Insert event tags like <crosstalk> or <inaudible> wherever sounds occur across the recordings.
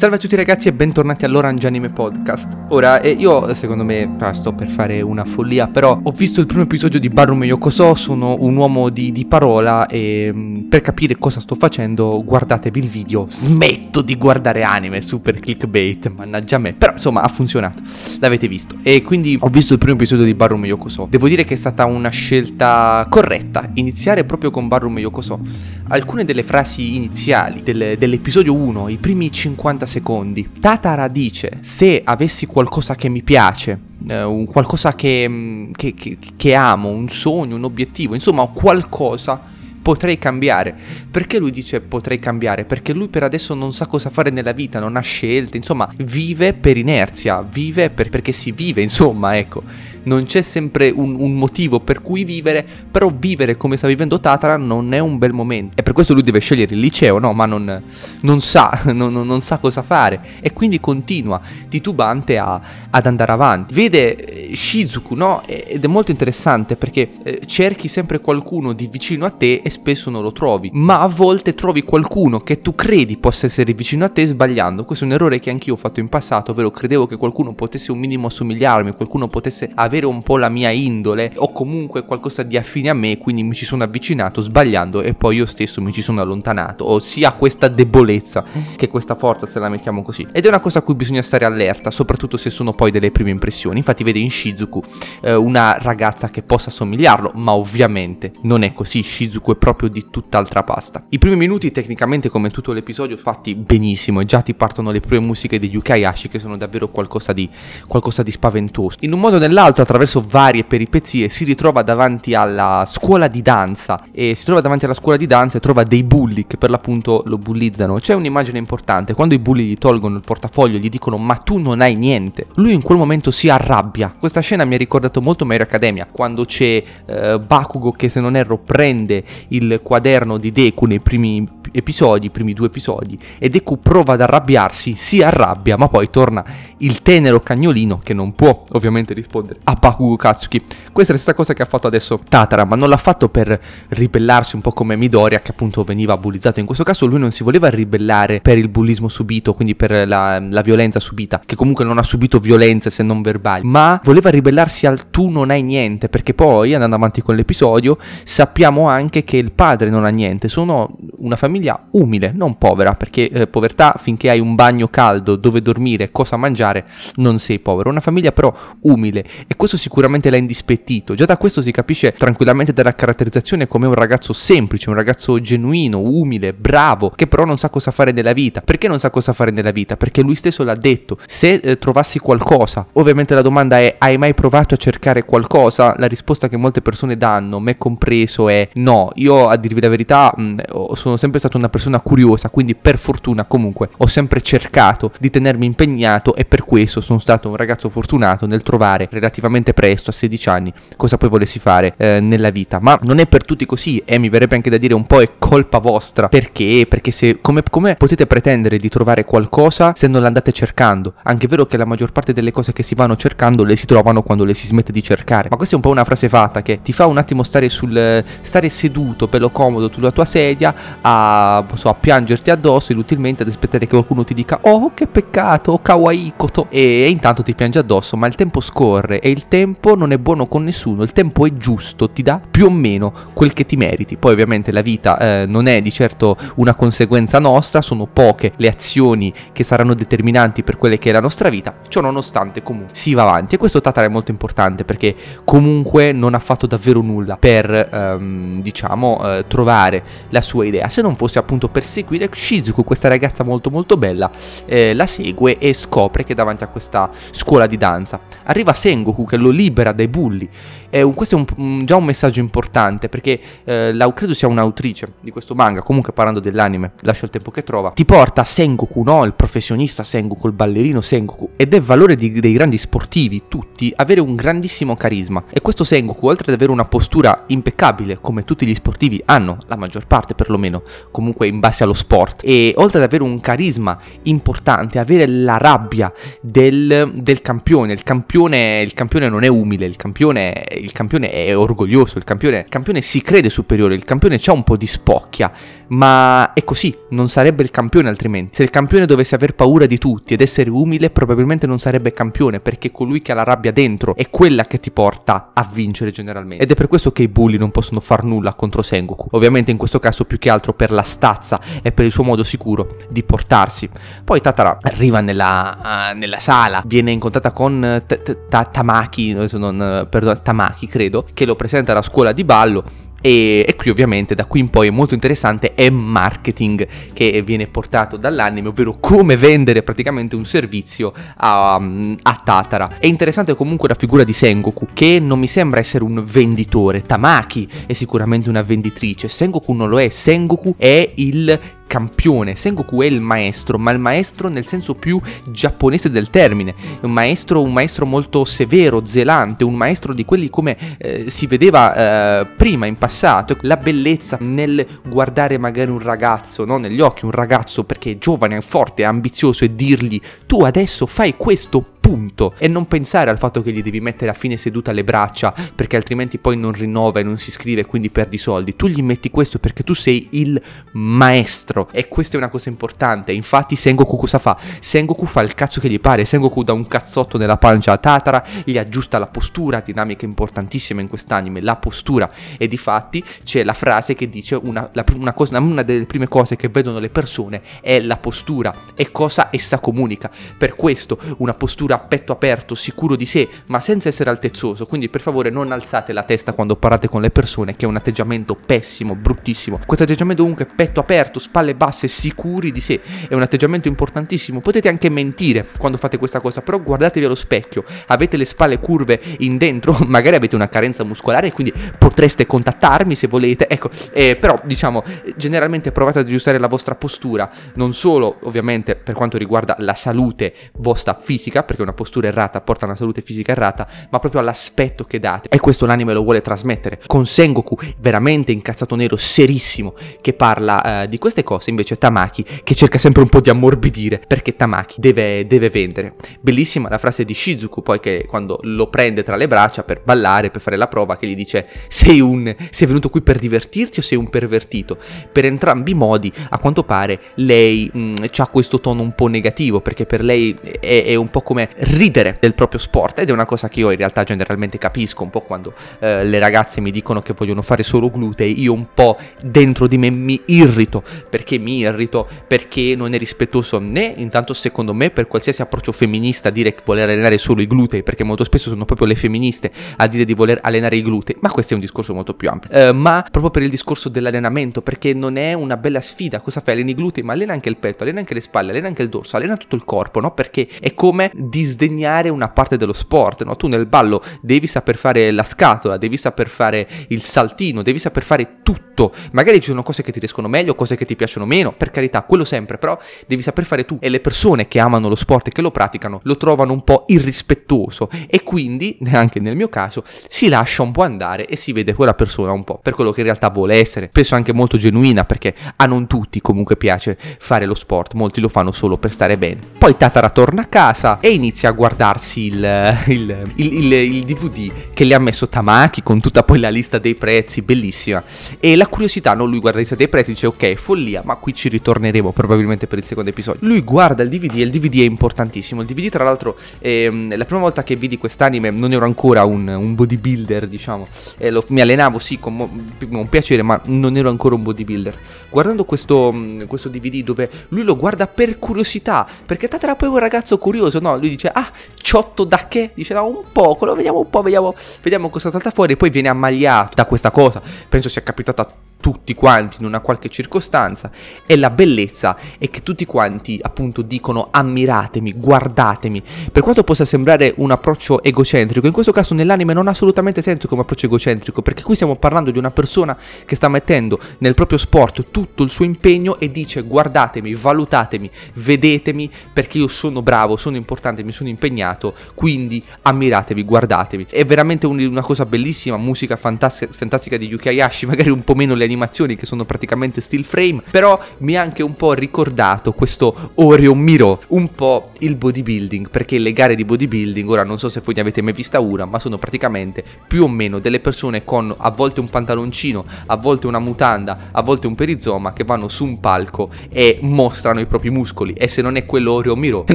Salve a tutti ragazzi e bentornati all'Orange Anime Podcast. Ora, eh, io secondo me sto per fare una follia, però ho visto il primo episodio di Barume Yokoso, sono un uomo di, di parola e mm, per capire cosa sto facendo guardatevi il video. Smetto di guardare anime, super clickbait, mannaggia me. Però insomma ha funzionato, l'avete visto. E quindi ho visto il primo episodio di Barume Yokoso. Devo dire che è stata una scelta corretta, iniziare proprio con Barume Yokoso. Alcune delle frasi iniziali del, dell'episodio 1, i primi 50 30 secondi. Tatara dice, se avessi qualcosa che mi piace, eh, qualcosa che, mm, che, che, che amo, un sogno, un obiettivo, insomma qualcosa potrei cambiare. Perché lui dice potrei cambiare? Perché lui per adesso non sa cosa fare nella vita, non ha scelte, insomma, vive per inerzia, vive per, perché si vive, insomma, ecco non c'è sempre un, un, motivo per cui vivere, però vivere come sta vivendo Tatara non è un bel momento. E per questo lui deve scegliere il liceo, no? Ma non, non sa, <laughs> non, non, sa cosa fare. E quindi continua titubante a, ad andare avanti. Vede eh, Shizuku, no? Ed è molto interessante perché eh, cerchi sempre qualcuno di vicino a te e spesso non lo trovi. Ma a volte trovi qualcuno che tu credi possa essere vicino a te sbagliando. Questo è un errore che anch'io ho fatto in passato, ovvero credevo che qualcuno potesse un minimo assomigliarmi, qualcuno potesse avere avere un po' la mia indole o comunque qualcosa di affine a me, quindi mi ci sono avvicinato sbagliando e poi io stesso mi ci sono allontanato. Ossia questa debolezza che questa forza, se la mettiamo così. Ed è una cosa a cui bisogna stare allerta, soprattutto se sono poi delle prime impressioni. Infatti vede in Shizuku eh, una ragazza che possa somigliarlo, ma ovviamente non è così. Shizuku è proprio di tutt'altra pasta. I primi minuti tecnicamente come tutto l'episodio fatti benissimo e già ti partono le prime musiche degli Yukayashi che sono davvero qualcosa di, qualcosa di spaventoso. In un modo o nell'altro attraverso varie peripezie si ritrova davanti alla scuola di danza e si trova davanti alla scuola di danza e trova dei bulli che per l'appunto lo bullizzano. C'è un'immagine importante, quando i bulli gli tolgono il portafoglio gli dicono ma tu non hai niente, lui in quel momento si arrabbia. Questa scena mi ha ricordato molto Mario Academia, quando c'è eh, Bakugo che se non erro prende il quaderno di Deku nei primi episodi, i primi due episodi, e Deku prova ad arrabbiarsi, si arrabbia, ma poi torna il tenero cagnolino che non può ovviamente rispondere a Bakugo Katsuki. Questa è la stessa cosa che ha fatto adesso Tatara, ma non l'ha fatto per ribellarsi un po' come Midoriya, che appunto veniva bullizzato. In questo caso lui non si voleva ribellare per il bullismo subito, quindi per la, la violenza subita, che comunque non ha subito violenze se non verbali, ma voleva ribellarsi al tu non hai niente, perché poi, andando avanti con l'episodio, sappiamo anche che il padre non ha niente, sono una famiglia umile, non povera, perché eh, povertà finché hai un bagno caldo dove dormire, cosa mangiare, non sei povero. Una famiglia però umile e questo sicuramente l'ha indispettito. Già da questo si capisce tranquillamente dalla caratterizzazione come un ragazzo semplice, un ragazzo genuino, umile, bravo, che però non sa cosa fare nella vita. Perché non sa cosa fare nella vita? Perché lui stesso l'ha detto. Se eh, trovassi qualcosa, ovviamente la domanda è hai mai provato a cercare qualcosa? La risposta che molte persone danno, me compreso, è no. Io a dirvi la verità mh, sono sempre stato una persona curiosa, quindi per fortuna comunque ho sempre cercato di tenermi impegnato e per questo sono stato un ragazzo fortunato nel trovare relativamente relativamente presto, a 16 anni, cosa poi volessi fare eh, nella vita. Ma non è per tutti così e mi verrebbe anche da dire un po' è colpa vostra. Perché? Perché se come, come potete pretendere di trovare qualcosa se non l'andate cercando? Anche è vero che la maggior parte delle cose che si vanno cercando le si trovano quando le si smette di cercare. Ma questa è un po' una frase fatta che ti fa un attimo stare sul stare seduto, bello comodo sulla tua sedia a, so, a piangerti addosso inutilmente ad aspettare che qualcuno ti dica "Oh, che peccato, kawaii koto" e, e intanto ti piange addosso, ma il tempo scorre e il il tempo non è buono con nessuno, il tempo è giusto, ti dà più o meno quel che ti meriti. Poi ovviamente la vita eh, non è di certo una conseguenza nostra, sono poche le azioni che saranno determinanti per quelle che è la nostra vita, ciò nonostante comunque si va avanti e questo Tatara è molto importante perché comunque non ha fatto davvero nulla per ehm, diciamo eh, trovare la sua idea, se non fosse appunto per seguire Shizuku, questa ragazza molto molto bella, eh, la segue e scopre che davanti a questa scuola di danza arriva Sengoku che lo libera dai bulli eh, questo è un, già un messaggio importante perché eh, la, credo sia un'autrice di questo manga, comunque parlando dell'anime, lascia il tempo che trova, ti porta Sengoku, no? Il professionista Sengoku, il ballerino Sengoku, ed è valore di, dei grandi sportivi, tutti, avere un grandissimo carisma. E questo Sengoku, oltre ad avere una postura impeccabile, come tutti gli sportivi hanno, la maggior parte perlomeno, comunque in base allo sport, e oltre ad avere un carisma importante, avere la rabbia del, del campione, il campione, il campione non è umile, il campione, il campione è orgoglioso, il campione, il campione si crede superiore, il campione ha un po' di spocchia, ma è così, non sarebbe il campione altrimenti. Se il campione dovesse aver paura di tutti ed essere umile, probabilmente non sarebbe campione, perché colui che ha la rabbia dentro è quella che ti porta a vincere generalmente. Ed è per questo che i bulli non possono far nulla contro Sengoku. Ovviamente in questo caso più che altro per la stazza e per il suo modo sicuro di portarsi. Poi Tatara arriva nella, uh, nella sala, viene incontrata con t- t- t- Tamaki, non, perdono, Tamaki credo, che lo presenta alla scuola di ballo e, e, qui ovviamente da qui in poi è molto interessante è marketing che viene portato dall'anime, ovvero come vendere praticamente un servizio a, a, Tatara. È interessante comunque la figura di Sengoku, che non mi sembra essere un venditore. Tamaki è sicuramente una venditrice, Sengoku non lo è, Sengoku è il campione. Sengoku è il maestro, ma il maestro nel senso più giapponese del termine. Un maestro, un maestro molto severo, zelante, un maestro di quelli come eh, si vedeva eh, prima in passato. La bellezza nel guardare magari un ragazzo, no? negli occhi un ragazzo perché è giovane, è forte, è ambizioso e dirgli tu adesso fai questo punto e non pensare al fatto che gli devi mettere a fine seduta le braccia perché altrimenti poi non rinnova e non si iscrive e quindi perdi soldi. Tu gli metti questo perché tu sei il maestro e questa è una cosa importante. Infatti Sengoku cosa fa? Sengoku fa il cazzo che gli pare, Sengoku dà un cazzotto nella pancia a Tatara, gli aggiusta la postura, dinamica importantissima in quest'anime, la postura e di fatti c'è la frase che dice una, la, una, cosa, una delle prime cose che vedono le persone è la postura e cosa essa comunica. Per questo una postura postura a petto aperto, sicuro di sé, ma senza essere altezzoso. Quindi per favore non alzate la testa quando parlate con le persone, che è un atteggiamento pessimo, bruttissimo. Questo atteggiamento comunque petto aperto, spalle basse, sicuri di sé, è un atteggiamento importantissimo. Potete anche mentire quando fate questa cosa, però guardatevi allo specchio, avete le spalle curve in dentro, <laughs> magari avete una carenza muscolare quindi potreste contattarmi se volete. Ecco, eh, però diciamo, generalmente provate ad aggiustare la vostra postura, non solo ovviamente per quanto riguarda la salute vostra fisica, perché che una postura errata porta a una salute fisica errata, ma proprio all'aspetto che date. E questo l'anime lo vuole trasmettere. Con Sengoku veramente incazzato nero, serissimo, che parla uh, di queste cose, invece Tamaki che cerca sempre un po' di ammorbidire, perché Tamaki deve, deve vendere. Bellissima la frase di Shizuku, poi che quando lo prende tra le braccia per ballare, per fare la prova, che gli dice sei, un, sei venuto qui per divertirti o sei un pervertito? Per entrambi i modi, a quanto pare, lei mm, ha questo tono un po' negativo, perché per lei è, è un po' come ridere del proprio sport ed è una cosa che io in realtà generalmente capisco un po' quando eh, le ragazze mi dicono che vogliono fare solo glutei, io un po' dentro di me mi irrito, perché mi irrito? Perché non è rispettoso né intanto secondo me per qualsiasi approccio femminista dire che voler allenare solo i glutei, perché molto spesso sono proprio le femministe a dire di voler allenare i glutei, ma questo è un discorso molto più ampio, eh, ma proprio per il discorso dell'allenamento, perché non è una bella sfida, cosa fai? Alleni i glutei, ma allena anche il petto, allena anche le spalle, allena anche il dorso, allena tutto il corpo, no? Perché è come disdegnare una parte dello sport, no? Tu nel ballo devi saper fare la scatola, devi saper fare il saltino, devi saper fare tutto. Magari ci sono cose che ti riescono meglio, cose che ti piacciono meno, per carità, quello sempre, però devi saper fare tu. E le persone che amano lo sport e che lo praticano lo trovano un po' irrispettoso e quindi, <laughs> neanche nel mio caso, si lascia un po' andare e si vede quella persona un po' per quello che in realtà vuole essere. Spesso anche molto genuina perché a non tutti comunque piace fare lo sport, molti lo fanno solo per stare bene. Poi Tatara torna a casa e inizia a guardarsi <laughs> il, il, il, il, DVD che le ha messo Tamaki con tutta poi la lista dei prezzi, bellissima. E la curiosità, no? Lui guarda la lista dei prezzi dice ok, follia, ma qui ci ritorneremo probabilmente per il secondo episodio. Lui guarda il DVD e il DVD è importantissimo. Il DVD tra l'altro, ehm, la prima volta che vidi quest'anime non ero ancora un, un bodybuilder, diciamo. Lo, mi allenavo sì con, con piacere, ma non ero ancora un bodybuilder. Guardando questo, questo DVD dove lui lo guarda per curiosità, perché Tatara poi è un ragazzo curioso, no? Lui dice, ah, ciotto da che? Dice, no, un poco, lo vediamo un po', vediamo, vediamo cosa salta fuori, e poi viene ammaliato da questa cosa. Penso sia capitata a tutti quanti in una qualche circostanza e la bellezza è che tutti quanti appunto dicono ammiratemi, guardatemi, per quanto possa sembrare un approccio egocentrico, in questo caso nell'anime non ha assolutamente senso come approccio egocentrico, perché qui stiamo parlando di una persona che sta mettendo nel proprio sport tutto il suo impegno e dice guardatemi, valutatemi, vedetemi perché io sono bravo, sono importante, mi sono impegnato, quindi ammiratevi, guardatevi. È veramente un, una cosa bellissima, musica fantastica, fantastica di Yuki Hayashi, magari un po' meno le animazioni che sono praticamente still frame, però mi ha anche un po' ricordato questo Oreo Miro, un po' il bodybuilding, perché le gare di bodybuilding, ora non so se voi ne avete mai vista una, ma sono praticamente più o meno delle persone con a volte un pantaloncino, a volte una mutanda, a volte un perizoma che vanno su un palco e mostrano i propri muscoli e se non è quello Oreo Miro, <laughs>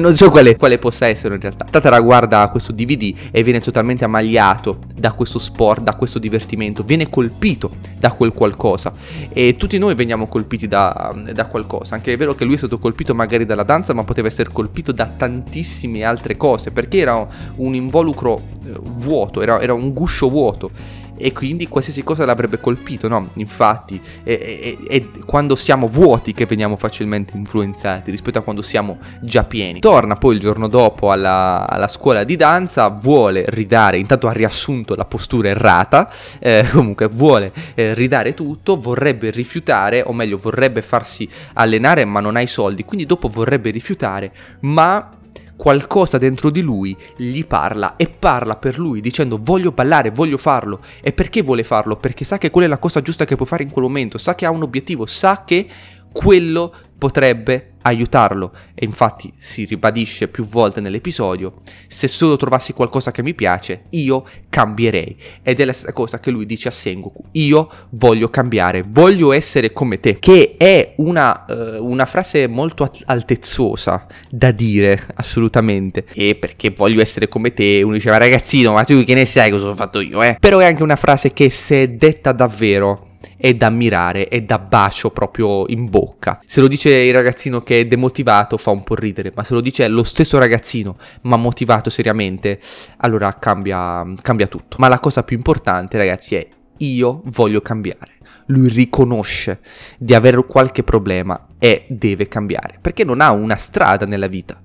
non so quale, quale possa essere in realtà. Tatara guarda questo DVD e viene totalmente ammaliato da questo sport, da questo divertimento, viene colpito da quel qualcosa e tutti noi veniamo colpiti da, da qualcosa, anche è vero che lui è stato colpito magari dalla danza ma poteva essere colpito da tantissime altre cose perché era un involucro eh, vuoto, era, era un guscio vuoto e quindi qualsiasi cosa l'avrebbe colpito, no? Infatti è, è, è, quando siamo vuoti che veniamo facilmente influenzati rispetto a quando siamo già pieni. Torna poi il giorno dopo alla, alla scuola di danza, vuole ridare, intanto ha riassunto la postura errata, eh, <laughs> comunque vuole eh, ridare tutto, vorrebbe rifiutare, o meglio vorrebbe farsi allenare ma non ha i soldi, quindi dopo vorrebbe rifiutare, ma qualcosa dentro di lui gli parla e parla per lui dicendo voglio ballare, voglio farlo. E perché vuole farlo? Perché sa che quella è la cosa giusta che può fare in quel momento, sa che ha un obiettivo, sa che quello potrebbe aiutarlo. E infatti si ribadisce più volte nell'episodio se solo trovassi qualcosa che mi piace io cambierei. Ed è la stessa cosa che lui dice a Sengoku. Io voglio cambiare voglio essere come te. Che è una, uh, una frase molto altezzosa da dire <laughs> assolutamente. E perché voglio essere come te uno diceva ragazzino ma tu che ne sai cosa ho fatto io eh? Però è anche una frase che se detta davvero è da ammirare, è da bacio proprio in bocca. Se lo dice il ragazzino che è demotivato fa un po' ridere, ma se lo dice lo stesso ragazzino ma motivato seriamente, allora cambia, cambia tutto. Ma la cosa più importante ragazzi è io voglio cambiare. Lui riconosce di avere qualche problema e deve cambiare, perché non ha una strada nella vita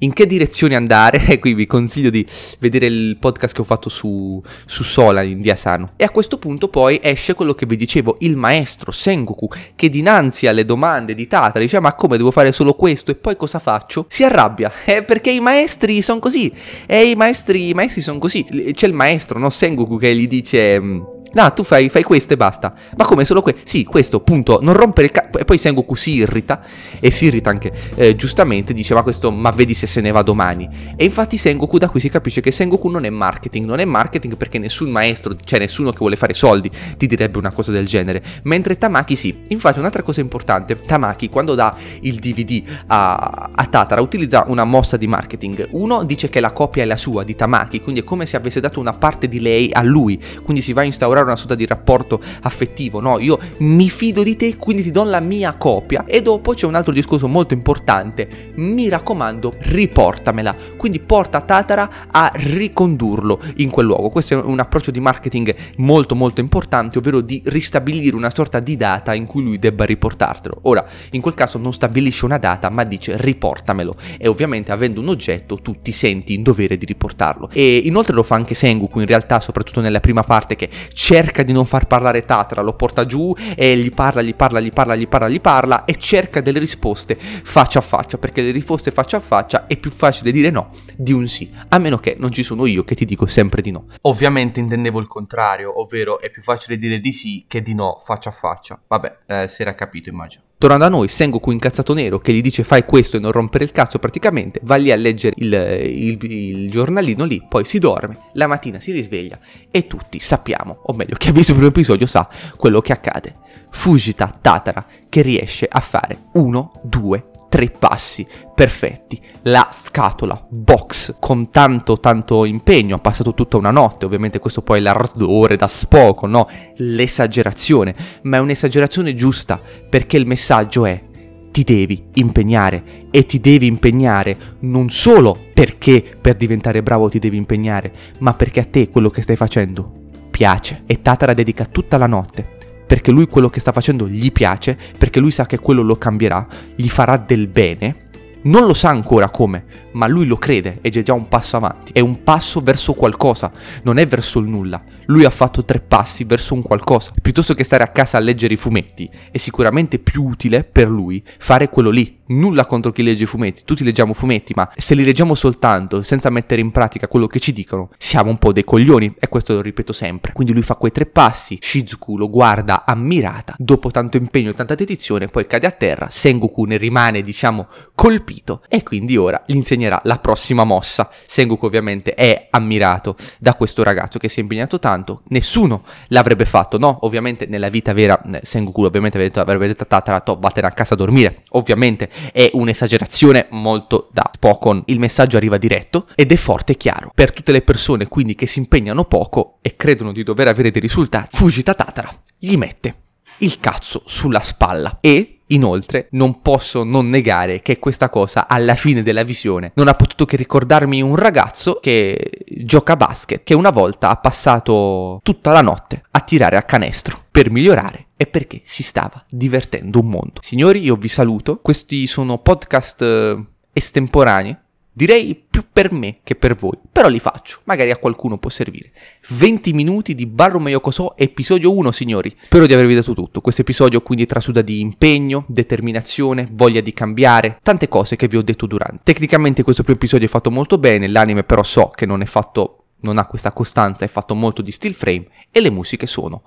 in che direzione andare, <laughs> e qui vi consiglio di vedere il podcast che ho fatto su, su Sola in Diasano. E a questo punto poi esce quello che vi dicevo, il maestro Sengoku, che dinanzi alle domande di Tata dice ma come devo fare solo questo e poi cosa faccio? Si arrabbia, <laughs> eh, perché i maestri sono così, e i maestri, i maestri sono così. C'è il maestro, no, Sengoku, che gli dice mm, No, tu fai, fai, questo e basta. Ma come solo questo? Sì, questo, punto. Non rompere il cazzo. E poi Sengoku si irrita. E si irrita anche eh, giustamente. Dice, ma questo, ma vedi se se ne va domani. E infatti Sengoku da qui si capisce che Sengoku non è marketing. Non è marketing perché nessun maestro, cioè nessuno che vuole fare soldi, ti direbbe una cosa del genere. Mentre Tamaki sì. Infatti, un'altra cosa importante: Tamaki, quando dà il DVD a, a Tatara, utilizza una mossa di marketing. Uno dice che la copia è la sua di Tamaki. Quindi è come se avesse dato una parte di lei a lui. Quindi si va a instaurare instaurare una sorta di rapporto affettivo, no? Io mi fido di te, quindi ti do la mia copia. E dopo c'è un altro discorso molto importante. Mi raccomando, riportamela. Quindi porta Tatara a ricondurlo in quel luogo. Questo è un approccio di marketing molto molto importante, ovvero di ristabilire una sorta di data in cui lui debba riportartelo. Ora, in quel caso non stabilisce una data, ma dice riportamelo. E ovviamente avendo un oggetto tu ti senti in dovere di riportarlo. E inoltre lo fa anche Sengoku in realtà, soprattutto nella prima parte che cerca di non far parlare Tatra, lo porta giù e gli parla, gli parla, gli parla, gli parla, gli parla e cerca delle risposte faccia a faccia, perché le risposte faccia a faccia è più facile dire no di un sì, a meno che non ci sono io che ti dico sempre di no. Ovviamente intendevo il contrario, ovvero è più facile dire di sì che di no faccia a faccia. Vabbè, eh, si era capito immagino. Tornando a noi, Sengoku incazzato nero che gli dice fai questo e non rompere il cazzo praticamente, va lì a leggere il, il, il, giornalino lì, poi si dorme, la mattina si risveglia e tutti sappiamo, o meglio chi ha visto il primo episodio sa quello che accade. Fujita Tatara che riesce a fare uno, due, tre passi perfetti. La scatola, box, con tanto tanto impegno, ha passato tutta una notte, ovviamente questo poi è l'ardore da spoco, no? L'esagerazione, ma è un'esagerazione giusta, perché il messaggio è ti devi impegnare e ti devi impegnare non solo perché per diventare bravo ti devi impegnare, ma perché a te quello che stai facendo piace. E Tatara dedica tutta la notte perché lui quello che sta facendo gli piace, perché lui sa che quello lo cambierà, gli farà del bene. Non lo sa ancora come, ma lui lo crede ed è già un passo avanti. È un passo verso qualcosa, non è verso il nulla. Lui ha fatto tre passi verso un qualcosa. Piuttosto che stare a casa a leggere i fumetti, è sicuramente più utile per lui fare quello lì. Nulla contro chi legge i fumetti, tutti leggiamo fumetti, ma se li leggiamo soltanto senza mettere in pratica quello che ci dicono, siamo un po' dei coglioni e questo lo ripeto sempre. Quindi lui fa quei tre passi, Shizuku lo guarda ammirata, dopo tanto impegno e tanta dedizione, poi cade a terra, Sengoku ne rimane, diciamo, colpito e quindi ora gli insegnerà la prossima mossa. Sengoku ovviamente è ammirato da questo ragazzo che si è impegnato tanto, nessuno l'avrebbe fatto, no? Ovviamente nella vita vera eh, Sengoku ovviamente avrebbe detto, avrebbe detto a Tatara, vattene a casa a dormire, ovviamente è un'esagerazione molto da Spokon. Il messaggio arriva diretto ed è forte e chiaro. Per tutte le persone quindi che si impegnano poco e credono di dover avere dei risultati, Fujita Tatara gli mette il cazzo sulla spalla e Inoltre, non posso non negare che questa cosa, alla fine della visione, non ha potuto che ricordarmi un ragazzo che gioca a basket, che una volta ha passato tutta la notte a tirare a canestro per migliorare e perché si stava divertendo un mondo. Signori, io vi saluto. Questi sono podcast eh, estemporanei Direi più per me che per voi, però li faccio, magari a qualcuno può servire. 20 minuti di Barro Yokoso, episodio 1, signori. Spero di avervi dato tutto. Questo episodio quindi trasuda di impegno, determinazione, voglia di cambiare, tante cose che vi ho detto durante. Tecnicamente questo primo episodio è fatto molto bene, l'anime però so che non è fatto, non ha questa costanza, è fatto molto di still frame e le musiche sono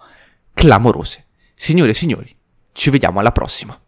clamorose. Signore e signori, ci vediamo alla prossima.